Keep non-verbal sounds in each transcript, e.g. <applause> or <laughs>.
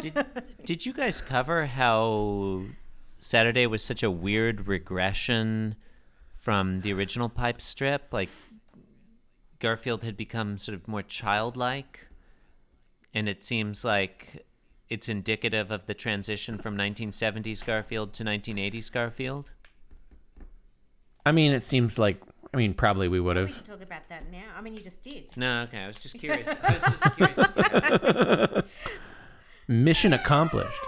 did, did you guys cover how Saturday was such a weird regression from the original pipe strip? Like Garfield had become sort of more childlike, and it seems like it's indicative of the transition from 1970s Garfield to 1980s Garfield. I mean, it seems like. I mean, probably we would We have. can talk about that now. I mean, you just did. No, okay. I was just <laughs> curious. I was just curious. <laughs> Mission accomplished.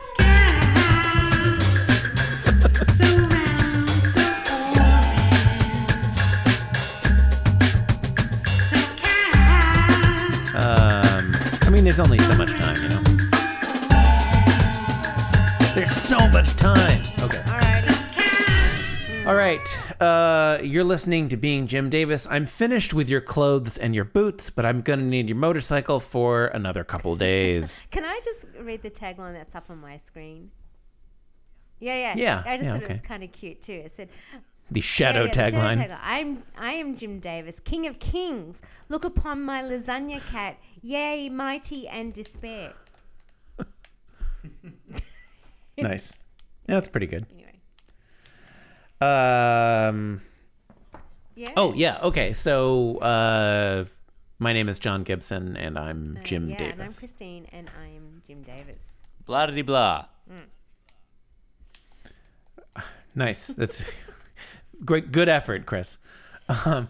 Um, I mean, there's only so much time, you know. There's so much time. Okay. All right. Uh, you're listening to Being Jim Davis. I'm finished with your clothes and your boots, but I'm gonna need your motorcycle for another couple days. <laughs> Can I just read the tagline that's up on my screen? Yeah, yeah. Yeah, I just yeah, thought it was kind of cute too. It said, The shadow Yeah, yeah, tagline. I'm I am Jim Davis, King of Kings. Look upon my lasagna cat. Yay, mighty and despair. <laughs> Nice. Yeah, that's pretty good. Anyway. Um. Yeah. Oh yeah. Okay. So, uh, my name is John Gibson, and I'm Uh, Jim yeah, and I'm Christine, and I'm Jim Davis. Blah de blah. Nice. That's <laughs> great. Good effort, Chris. Um,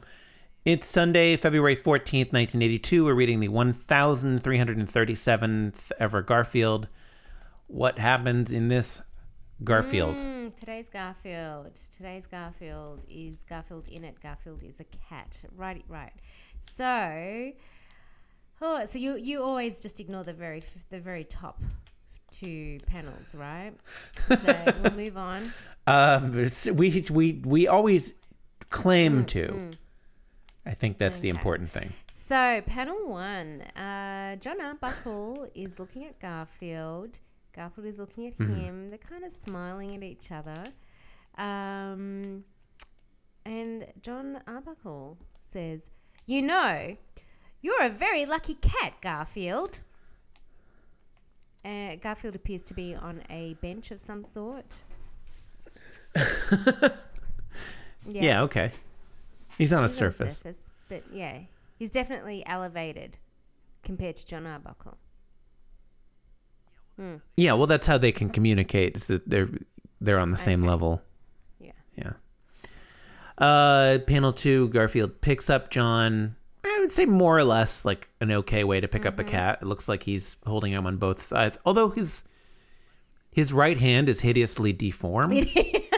it's Sunday, February 14th, 1982. We're reading the 1337th ever Garfield. What happens in this Garfield? Mm, today's Garfield. Today's Garfield is Garfield in it. Garfield is a cat. Right, right. So, oh, so you you always just ignore the very the very top two panels, right? So we'll move on. <laughs> Um, we we we always claim to. I think that's the important thing. So, panel one, uh, John Arbuckle is looking at Garfield. Garfield is looking at him. They're kind of smiling at each other. Um, and John Arbuckle says, You know, you're a very lucky cat, Garfield. Uh, Garfield appears to be on a bench of some sort. <laughs> Yeah. okay. He's on a He's on surface. surface, but yeah, he's definitely elevated compared to John Arbuckle. Yeah, well, that's how they can communicate. Is that they're they're on the same Okay. level. Yeah. Yeah. Uh, panel two, Garfield picks up John. I would say more or less like an okay way to pick up a cat. It looks like he's holding him on both sides, although his his right hand is hideously deformed. <laughs> it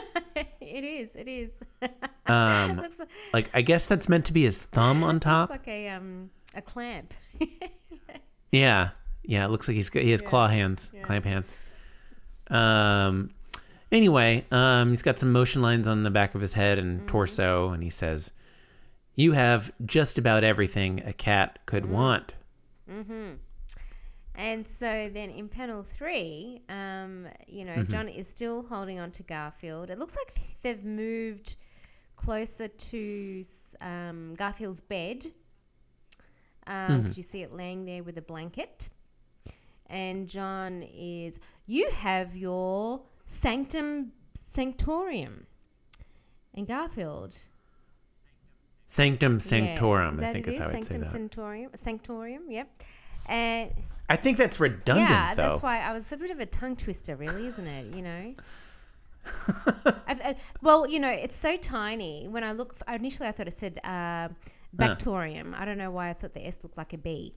is. It is. <laughs> Um, looks, looks like I guess that's meant to be his thumb on top. It's like a um a clamp. <laughs> Yeah, yeah. It looks like he's got, he has claw hands, clamp hands. Um. Anyway, um, he's got some motion lines on the back of his head and torso, and he says, "You have just about everything a cat could want." and so then in panel three, um, you know, John is still holding on to Garfield. It looks like <laughs> they've moved closer to um, Garfield's bed. Um, 'cause You see it laying there with a blanket. And John is, you have your sanctum sanctorium. And Garfield Sanctum Yes. sanctorum, Is I think is how I'd say Sanctum that. Sanctorium, sanctorium, yep. And I think that's redundant, yeah, though. that's why I was a bit of a tongue twister, really, isn't it? You know. <laughs> I've, uh, well, you know, it's so tiny. When I look, initially I thought it said uh, Bactorium. I don't know why I thought the S looked like a B,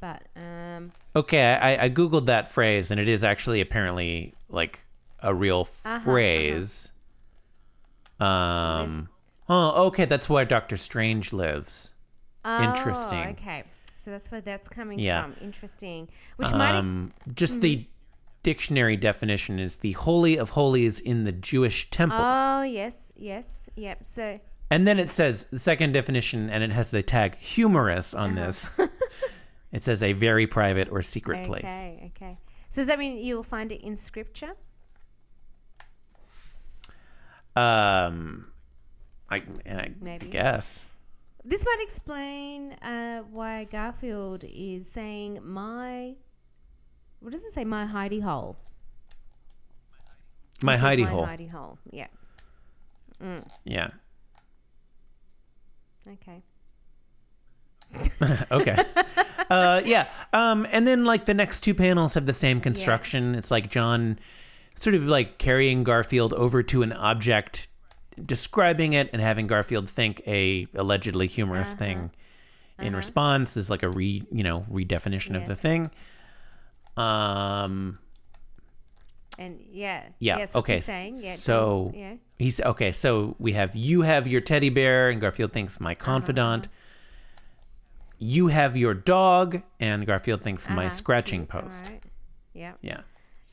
but um, Okay, I, I googled that phrase, and it is actually apparently like a real Uh-huh, phrase. Um. Oh, okay, that's where Doctor Strange lives. Interesting. Oh, okay, so that's where that's coming Yeah. from. Interesting. Which might Um, just Mm-hmm. the dictionary definition is the holy of holies in the Jewish temple, Oh yes, yes, yep. So and then it says the second definition, and it has the tag humorous on Uh-huh. this. <laughs> it says a very private or secret place. okay, okay. So does that mean you'll find it in scripture? Um, I, I Maybe. guess. This might explain uh, why Garfield is saying my What does it say? My hidey hole. My says hidey my hole. hidey hole. Yeah. Yeah. Okay. <laughs> okay. uh, yeah. Um, and then like the next two panels have the same construction. It's like John sort of like carrying Garfield over to an object, describing it, and having Garfield think a allegedly humorous Uh-huh. thing in response. Is like a re you know redefinition of the thing. Um. And yeah. Yeah. Yes, okay. Yeah. so Yeah. he's okay. So we have you have your teddy bear, and Garfield thinks my Uh-huh, confidant. You have your dog, and Garfield thinks my Uh-huh, scratching cute, post. alright. Yeah. Yeah.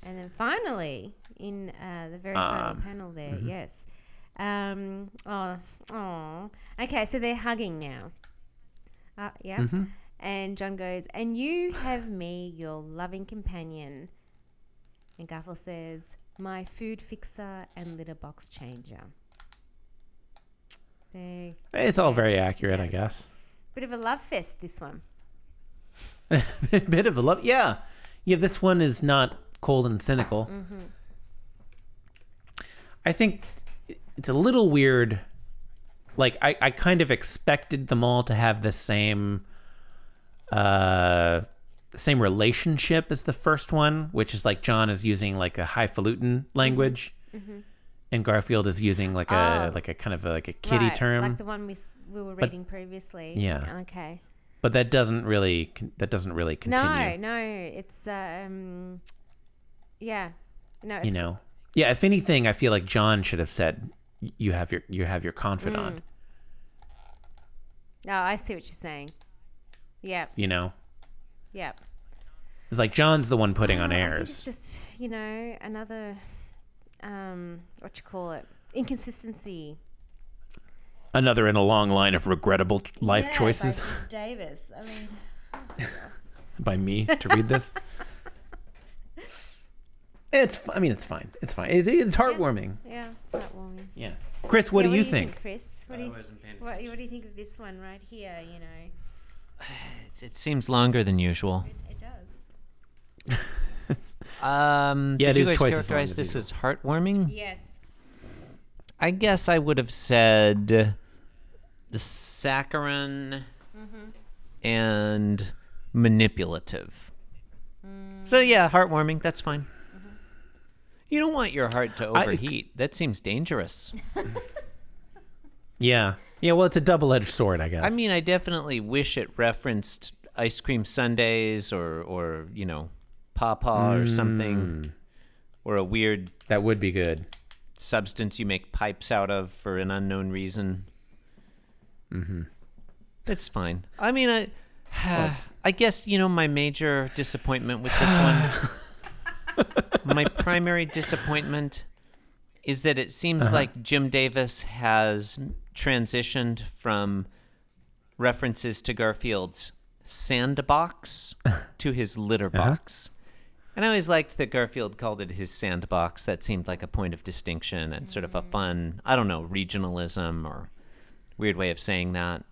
And then finally, in uh, the very Um, panel there, mm-hmm. yes. Um, oh, oh. Okay, so they're hugging now. Uh, yeah. Mm-hmm. And John goes, And you have me, your loving companion. And Garfield says, My food fixer and litter box changer. They, It's all very Yes, accurate, I guess. Bit of a love fest, this one. <laughs> Bit of a love. Yeah. Yeah, this one is not cold and cynical. Mm-hmm. I think it's a little weird. Like, I, I kind of expected them all to have the same. Uh, same relationship as the first one, which is like John is using like a highfalutin language, and Garfield is using like a. Oh. like a kind of a, like a kitty Right, term. Like the one we, we were reading previously. Yeah. Okay. but that doesn't really that doesn't really continue. No, no, it's um, yeah, no, it's you know, yeah. If anything, I feel like John should have said, "You have your you have your confidant." Mm. No, I see what you're saying. Yep, You know, yep. it's like John's the one putting on I think airs. It's just you know another um, what you call it, inconsistency. Another in a long line of regrettable life Yeah, choices by Davis. I mean, <laughs> by me to read this. <laughs> It's. f- I mean, it's fine. It's fine. It's, it's heartwarming. yeah, it's heartwarming. Yeah. Chris, what Yeah, do you think? Chris? What do you, wasn't paying what, what do you think of this one right here? You know, <sighs> It seems longer than usual. it does. <laughs> Um, Yeah, did it you is guys twice as long characterize as this as heartwarming? Yes. I guess I would have said the saccharine mm-hmm. and manipulative. Mm. So yeah, heartwarming. That's fine. Mm-hmm. You don't want your heart to I- overheat. that seems dangerous. <laughs> Yeah. Yeah. Well, it's a double-edged sword, I guess. I mean, I definitely wish it referenced ice cream sundaes or, or you know, pawpaw or something, mm. or a weird that would be good. substance you make pipes out of for an unknown reason. Mm-hmm. It's fine. I mean, I, <sighs> I guess you know my major disappointment with this one. <laughs> my primary disappointment is that it seems uh-huh. like Jim Davis has transitioned from references to Garfield's sandbox <laughs> to his litter uh-huh. box. And I always liked that Garfield called it his sandbox. That seemed like a point of distinction and sort of a fun, I don't know, regionalism or weird way of saying that.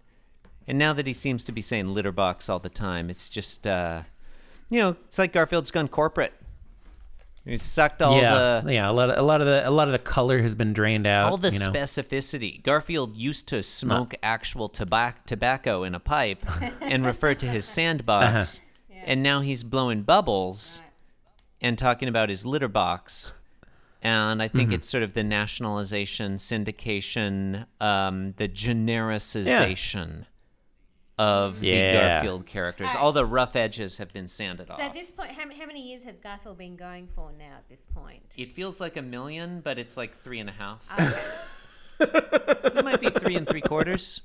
And now that he seems to be saying litter box all the time, it's just, uh, you know, it's like Garfield's gone corporate. He's sucked all yeah. the yeah. A lot. Of, a lot of the. A lot of the color has been drained out. all the you know? specificity. Garfield used to smoke actual tobac- tobacco in a pipe <laughs> and refer to his sandbox, Uh-huh. and now he's blowing bubbles and talking about his litter box. And I Mm-hmm. think it's sort of the nationalization, syndication, um, the genericization of the Yeah. Garfield characters. All the rough edges have been sanded So off. So at this point, how, how many years has Garfield been going for now? At this point, It feels like a million, but it's like three and a half. it might be three and three quarters.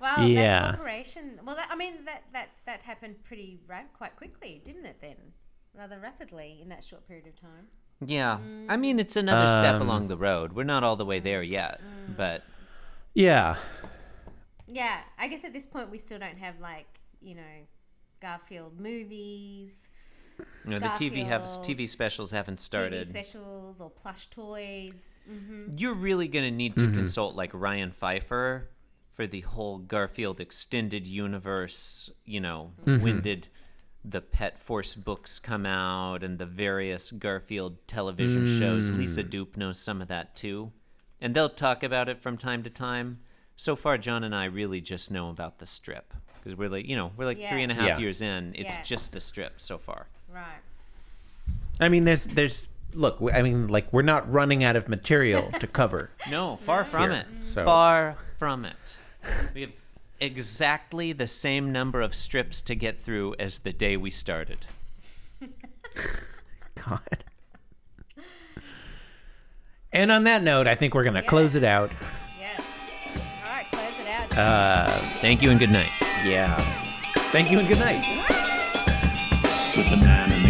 well, Yeah. that corporation. Well, that, I mean that that that happened pretty rap- quite quickly, didn't it? Then, rather rapidly in that short period of time. Yeah. I mean, it's another step Um, along the road. We're not all the way there yet, Mm. but Yeah. Yeah, I guess at this point we still don't have like you know Garfield movies, you know, the TV have TV specials haven't started. TV started. specials, or plush toys. You're really going to need to consult like Ryan Pfeiffer for the whole Garfield extended universe, you know, winded the Pet Force books come out and the various Garfield television shows. Lisa mm. Dupe knows some of that too. And they'll talk about it from time to time. So far, John and I really just know about the strip because we're like, you know, we're like Yeah. three and a half Yeah. years in. It's Yeah. just the strip so far. Right. I mean, there's there's look. I mean, like we're not running out of material to cover. No, far from Here, it. so- Far from it. We have exactly the same number of strips to get through as the day we started. <laughs> God. And on that note, I think we're gonna close it out. Yes. All right, close it out. Uh, Thank you and good night. yeah. Thank you and good night. With the man